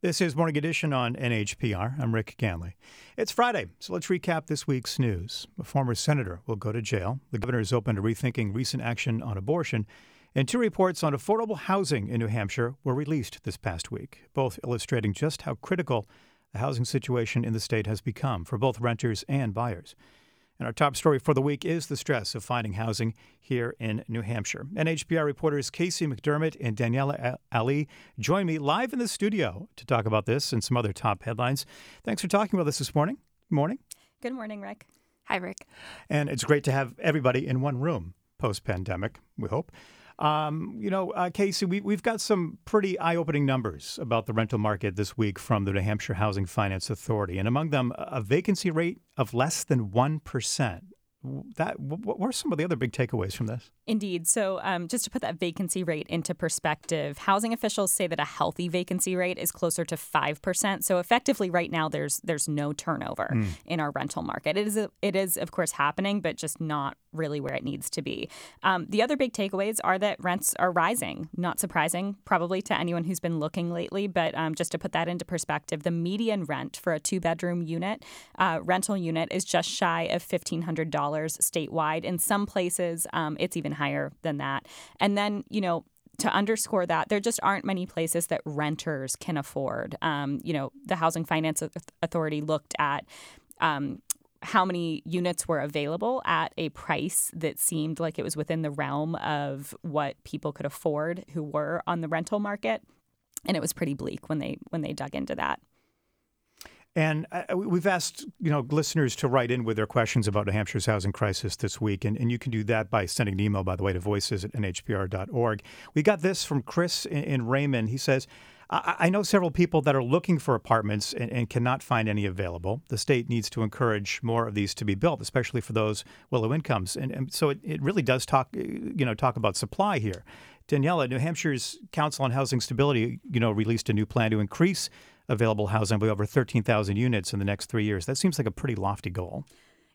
This is Morning Edition on NHPR. I'm Rick Ganley. It's Friday, so let's recap this week's news. A former senator will go to jail. The governor is open to rethinking recent action on abortion. And two reports on affordable housing in New Hampshire were released this past week, both illustrating just how critical the housing situation in the state has become for both renters and buyers. And our top story for the week is the stress of finding housing here in New Hampshire. NHPR reporters Casey McDermott and Daniela Allee join me live in the studio to talk about this and some other top headlines. Thanks for talking about this this morning. Good morning. Good morning, Rick. Hi, Rick. And it's great to have everybody in one room post pandemic, we hope. Um, you know, uh, Casey, we, we've got some pretty eye opening numbers about the rental market this week from the New Hampshire Housing Finance Authority, and among them, a vacancy rate of less than 1% that what were some of the other big takeaways from this? Indeed. So, um, just to put that vacancy rate into perspective, housing officials say that a healthy vacancy rate is closer to five percent. So, effectively, right now there's there's no turnover mm. in our rental market. It is a, it is of course happening, but just not really where it needs to be. Um, the other big takeaways are that rents are rising. Not surprising, probably to anyone who's been looking lately, but um, just to put that into perspective, the median rent for a two bedroom unit, uh, rental unit, is just shy of fifteen hundred dollars statewide. In some places, um, it's even higher than that. And then, you know, to underscore that, there just aren't many places that renters can afford. Um, you know, the Housing Finance Authority looked at um, how many units were available at a price that seemed like it was within the realm of what people could afford who were on the rental market, and it was pretty bleak when they when they dug into that. And uh, we've asked you know listeners to write in with their questions about New Hampshire's housing crisis this week, and, and you can do that by sending an email, by the way, to voices at nhpr.org. We got this from Chris in, in Raymond. He says, I, I know several people that are looking for apartments and, and, cannot find any available. The state needs to encourage more of these to be built, especially for those with low incomes. And, and so it, it really does talk, you know, talk about supply here. Daniela, New Hampshire's Council on Housing Stability, you know, released a new plan to increase available housing over 13,000 units in the next three years. That seems like a pretty lofty goal.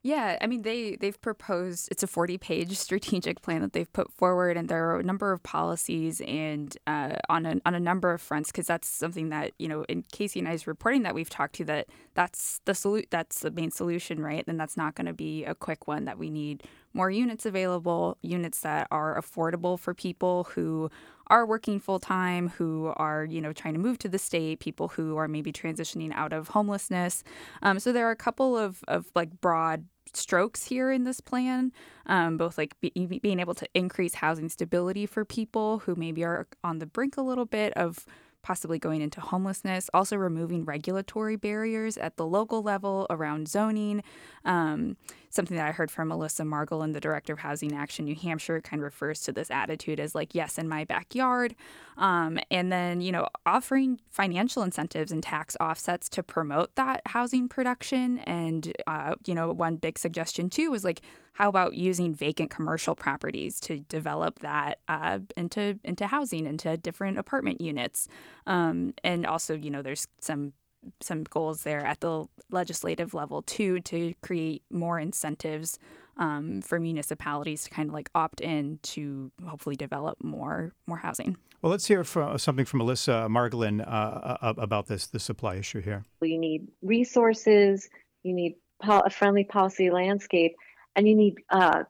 Yeah, I mean they they've proposed it's a 40-page strategic plan that they've put forward, and there are a number of policies and uh, on a, on a number of fronts because that's something that you know in Casey and I's reporting that we've talked to that that's the solu- that's the main solution, right? Then that's not going to be a quick one. That we need more units available, units that are affordable for people who are working full time, who are you know trying to move to the state, people who are maybe transitioning out of homelessness. Um, so there are a couple of of like broad strokes here in this plan, um, both like be, being able to increase housing stability for people who maybe are on the brink a little bit of possibly going into homelessness, also removing regulatory barriers at the local level around zoning. Um, something that I heard from Elissa Margolin, the director of Housing Action New Hampshire, kind of refers to this attitude as like, yes, in my backyard. Um, and then, you know, offering financial incentives and tax offsets to promote that housing production. And, uh, you know, one big suggestion too was like, how about using vacant commercial properties to develop that uh, into into housing, into different apartment units? Um, and also, you know, there's some some goals there at the legislative level too to create more incentives um, for municipalities to kind of like opt in to hopefully develop more more housing. Well, let's hear from, something from Elissa Margolin uh, about this the supply issue here. You need resources, you need a friendly policy landscape, and you need uh,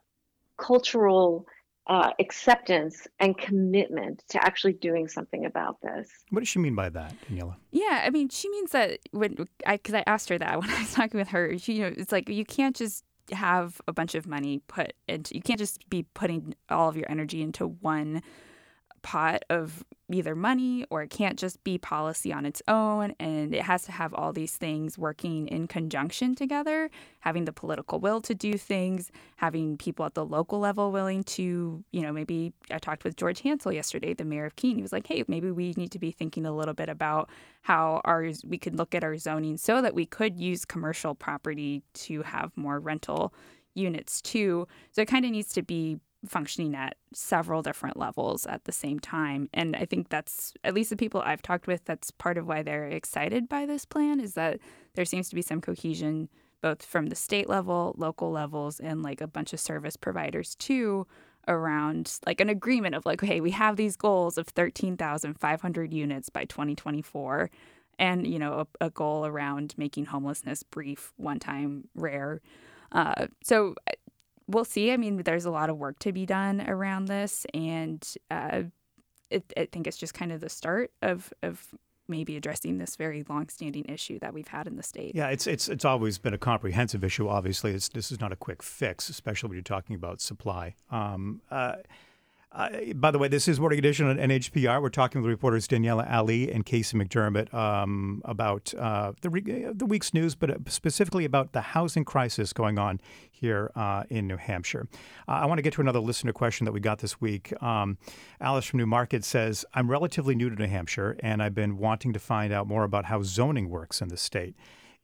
cultural uh, acceptance and commitment to actually doing something about this. What does she mean by that, Daniela? Yeah, I mean, she means that when I, because I asked her that when I was talking with her, she, you know, it's like you can't just have a bunch of money put into, you can't just be putting all of your energy into one pot of either money or it can't just be policy on its own and it has to have all these things working in conjunction together having the political will to do things having people at the local level willing to you know maybe i talked with george hansel yesterday the mayor of keene. He was like hey maybe we need to be thinking a little bit about how our we could look at our zoning so that we could use commercial property to have more rental units too. So it kind of needs to be functioning at several different levels at the same time. And I think that's, at least the people I've talked with, that's part of why they're excited by this plan is that there seems to be some cohesion both from the state level, local levels, and like a bunch of service providers too around like an agreement of like, hey, we have these goals of 13,500 units by 2024 and you know a, a goal around making homelessness brief, one time, rare. Uh, so we'll see. I mean, there's a lot of work to be done around this, and uh, it, I think it's just kind of the start of of maybe addressing this very long-standing issue that we've had in the state. Yeah, it's it's it's always been a comprehensive issue. Obviously, it's, this is not a quick fix, especially when you're talking about supply. Um, uh, uh, by the way, this is Morning Edition on NHPR. We're talking with reporters Daniela Allee and Casey McDermott um, about uh, the, re- the week's news, but uh, specifically about the housing crisis going on here uh, in New Hampshire. Uh, I want to get to another listener question that we got this week. Um, Alice from Newmarket says, I'm relatively new to New Hampshire, and I've been wanting to find out more about how zoning works in the state.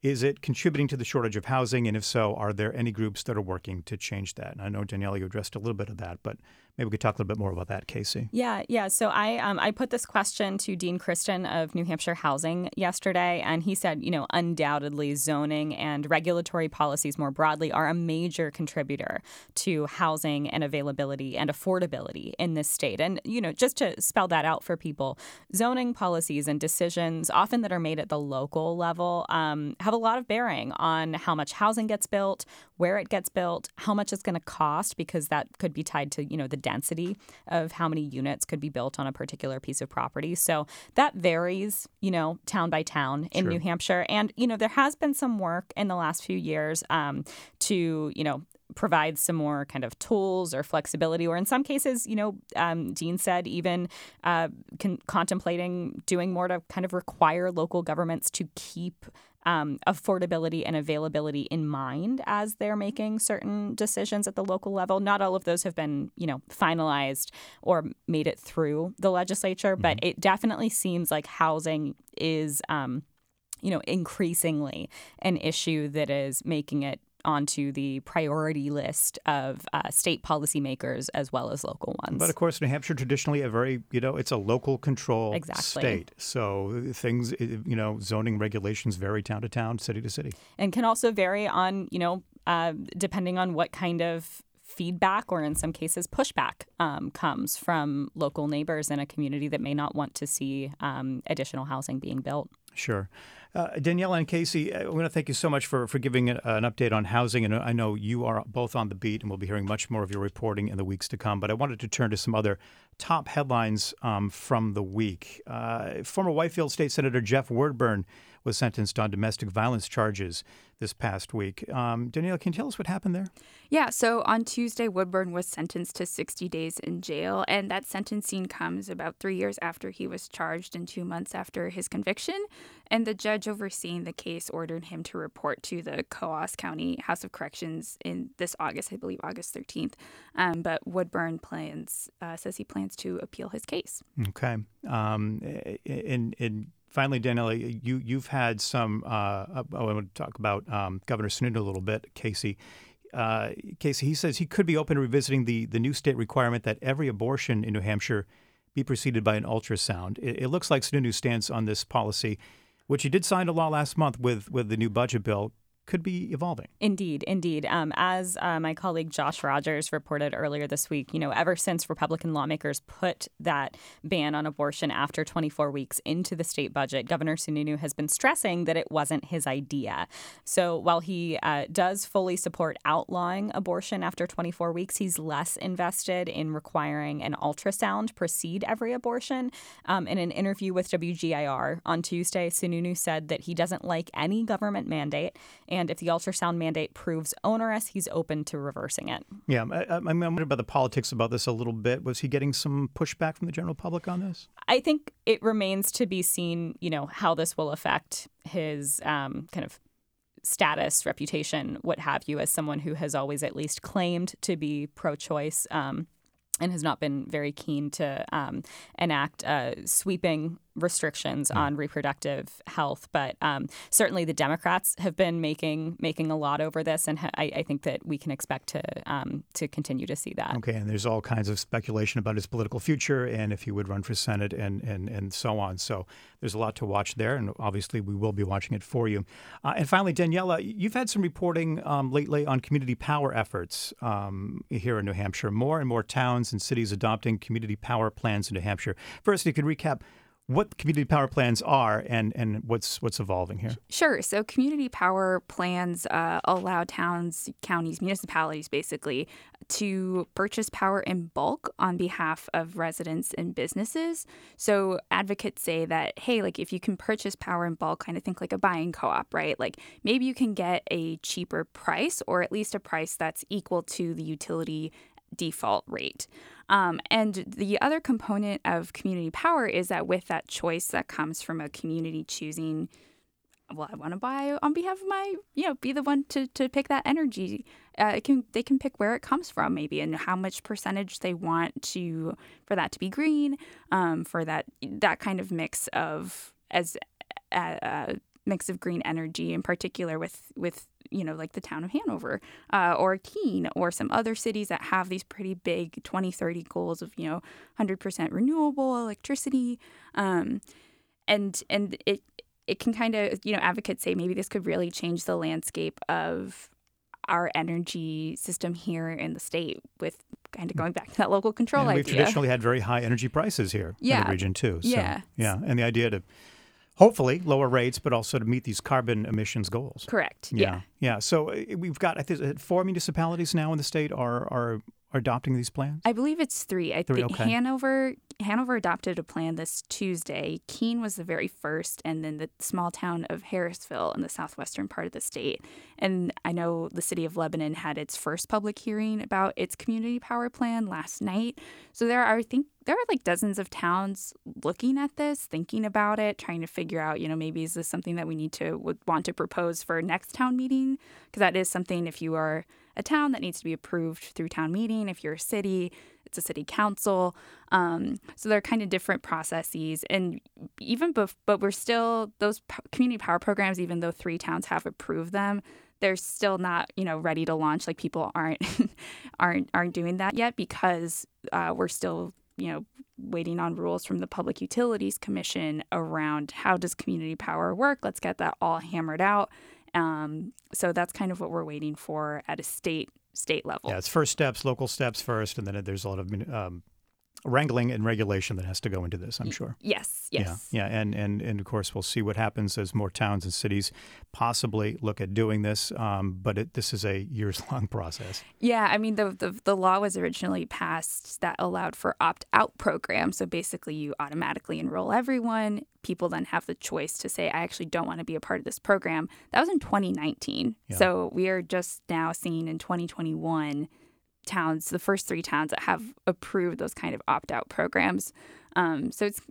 Is it contributing to the shortage of housing? And if so, are there any groups that are working to change that? And I know, Danielle, you addressed a little bit of that, but Maybe we could talk a little bit more about that, Casey. Yeah, yeah. So I um, I put this question to Dean Christon of New Hampshire Housing yesterday, and he said, you know, undoubtedly zoning and regulatory policies more broadly are a major contributor to housing and availability and affordability in this state. And you know, just to spell that out for people, zoning policies and decisions, often that are made at the local level, um, have a lot of bearing on how much housing gets built, where it gets built, how much it's going to cost, because that could be tied to you know the density of how many units could be built on a particular piece of property. So that varies, you know, town by town in New Hampshire. And, you know, there has been some work in the last few years um, to, you know, provide some more kind of tools or flexibility, or in some cases, you know, um, Dean said even uh, con- contemplating doing more to kind of require local governments to keep um, affordability and availability in mind as they're making certain decisions at the local level. Not all of those have been, you know, finalized or made it through the legislature, mm-hmm. but it definitely seems like housing is. Um, you know, increasingly an issue that is making it onto the priority list of uh, state policymakers as well as local ones. But of course, New Hampshire traditionally a very, you know, it's a local control exactly. state. So things, you know, zoning regulations vary town to town, city to city. And can also vary on, you know, uh, depending on what kind of feedback or in some cases pushback um, comes from local neighbors in a community that may not want to see um, additional housing being built. Sure. Uh, Daniela and Casey, I want to thank you so much for, for giving an, an, update on housing. And I know you are both on the beat, and we'll be hearing much more of your reporting in the weeks to come. But I wanted to turn to some other top headlines um, from the week. Uh, former Whitefield State Senator Jeff Woodburn was sentenced on domestic violence charges this past week. Um, Daniela, can you tell us what happened there? Yeah, so on Tuesday, Woodburn was sentenced to 60 days in jail, and that sentencing comes about three years after he was charged and two months after his conviction. And the judge overseeing the case ordered him to report to the Coos County House of Corrections in this August, I believe August 13th. Um, but Woodburn plans uh, says he plans to appeal his case. Okay. Um, in, in finally, Daniela, you you've had some. Uh, I want to talk about um, Governor Sununu a little bit, Casey. Uh, Casey, he says he could be open to revisiting the the new state requirement that every abortion in New Hampshire be preceded by an ultrasound. It, it looks like Sununu stance on this policy, which he did sign a law last month with with the new budget bill could be evolving. Indeed, indeed. Um, as uh, my colleague Josh Rogers reported earlier this week, you know, ever since Republican lawmakers put that ban on abortion after 24 weeks into the state budget, Governor Sununu has been stressing that it wasn't his idea. So while he uh, does fully support outlawing abortion after 24 weeks, he's less invested in requiring an ultrasound precede every abortion. Um, in an interview with WGIR on Tuesday, Sununu said that he doesn't like any government mandate and and if the ultrasound mandate proves onerous, he's open to reversing it. Yeah, I, I, I'm wondering about the politics about this a little bit. Was he getting some pushback from the general public on this? I think it remains to be seen, you know, how this will affect his um, kind of status, reputation, what have you, as someone who has always at least claimed to be pro-choice. Um, and has not been very keen to um, enact uh, sweeping restrictions mm. on reproductive health. But um, certainly, the Democrats have been making making a lot over this, and I, I think that we can expect to um, to continue to see that. Okay, and there's all kinds of speculation about his political future and if he would run for Senate and and and so on. So there's a lot to watch there, and obviously we will be watching it for you. Uh, and finally, Daniela, you've had some reporting um, lately on community power efforts um, here in New Hampshire. More and more towns and cities adopting community power plans in New Hampshire. First, you could recap what community power plans are and, and what's what's evolving here. Sure. So community power plans uh, allow towns, counties, municipalities basically to purchase power in bulk on behalf of residents and businesses. So advocates say that, hey, like if you can purchase power in bulk, kind of think like a buying co op, right? Like maybe you can get a cheaper price or at least a price that's equal to the utility default rate. Um, and the other component of community power is that with that choice that comes from a community choosing, well, I want to buy on behalf of my, you know, be the one to, to pick that energy. Uh, it can they can pick where it comes from maybe and how much percentage they want to for that to be green, um, for that that kind of mix of as uh, uh mix of green energy in particular with with you know, like the town of Hanover uh, or Keene or some other cities that have these pretty big 2030 goals of, you know, 100% renewable electricity. Um, and and it it can kind of, you know, advocates say maybe this could really change the landscape of our energy system here in the state with kind of going back to that local control and idea. We've traditionally had very high energy prices here yeah. in the region too. So, yeah. Yeah. And the idea to hopefully lower rates, but also to meet these carbon emissions goals. Correct. Yeah. Yeah. Yeah. So uh, we've got I think four municipalities now in the state are are are adopting these plans? I believe it's three. I three, think okay. Hanover Hanover adopted a plan this Tuesday. Keene was the very first, and then the small town of Harrisville in the southwestern part of the state. And I know the city of Lebanon had its first public hearing about its community power plan last night. So there are, I think, there are like dozens of towns looking at this, thinking about it, trying to figure out, you know, maybe is this something that we need to would want to propose for next town meeting? Because that is something if you are a town that needs to be approved through town meeting. If you're a city, it's a city council. Um, so they're kind of different processes. And even, bef- but we're still, those community power programs, even though three towns have approved them, they're still not, you know, ready to launch. Like people aren't, aren't, aren't doing that yet because uh, we're still, you know, waiting on rules from the Public Utilities Commission around how does community power work. Let's get that all hammered out um, so that's kind of what we're waiting for at a state state level. Yeah, it's first steps, local steps first, and then there's a lot of um, wrangling and regulation that has to go into this, I'm sure. Yes, yes. Yeah, yeah. And, and, and of course, we'll see what happens as more towns and cities possibly look at doing this. Um, but it, this is a years long process. Yeah, I mean, the, the, the law was originally passed that allowed for opt out programs. So basically, you automatically enroll everyone. People then have the choice to say, I actually don't want to be a part of this program. That was in 2019. Yeah. So we are just now seeing in 2021 towns, the first three towns that have approved those kind of opt out programs. Um, so it's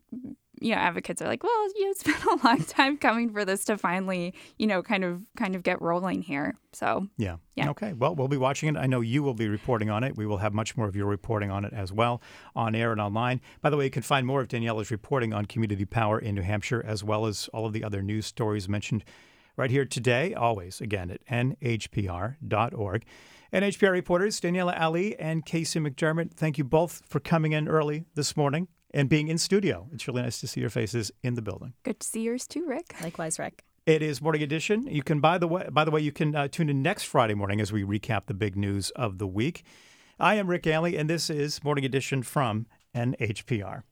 you know advocates are like, well, you know, it's been a long time coming for this to finally you know kind of kind of get rolling here. So yeah, yeah. Okay. Well, we'll be watching it. I know you will be reporting on it. We will have much more of your reporting on it as well, on air and online. By the way, you can find more of Daniela's reporting on community power in New Hampshire, as well as all of the other news stories mentioned right here today. Always again at nhpr.org. NHPR reporters Daniela Allee and Casey McDermott, thank you both for coming in early this morning and being in studio. It's really nice to see your faces in the building. Good to see yours too, Rick. Likewise, Rick. It is Morning Edition. You can, by the way, by the way, you can uh, tune in next Friday morning as we recap the big news of the week. I am Rick Ganley, and this is Morning Edition from NHPR.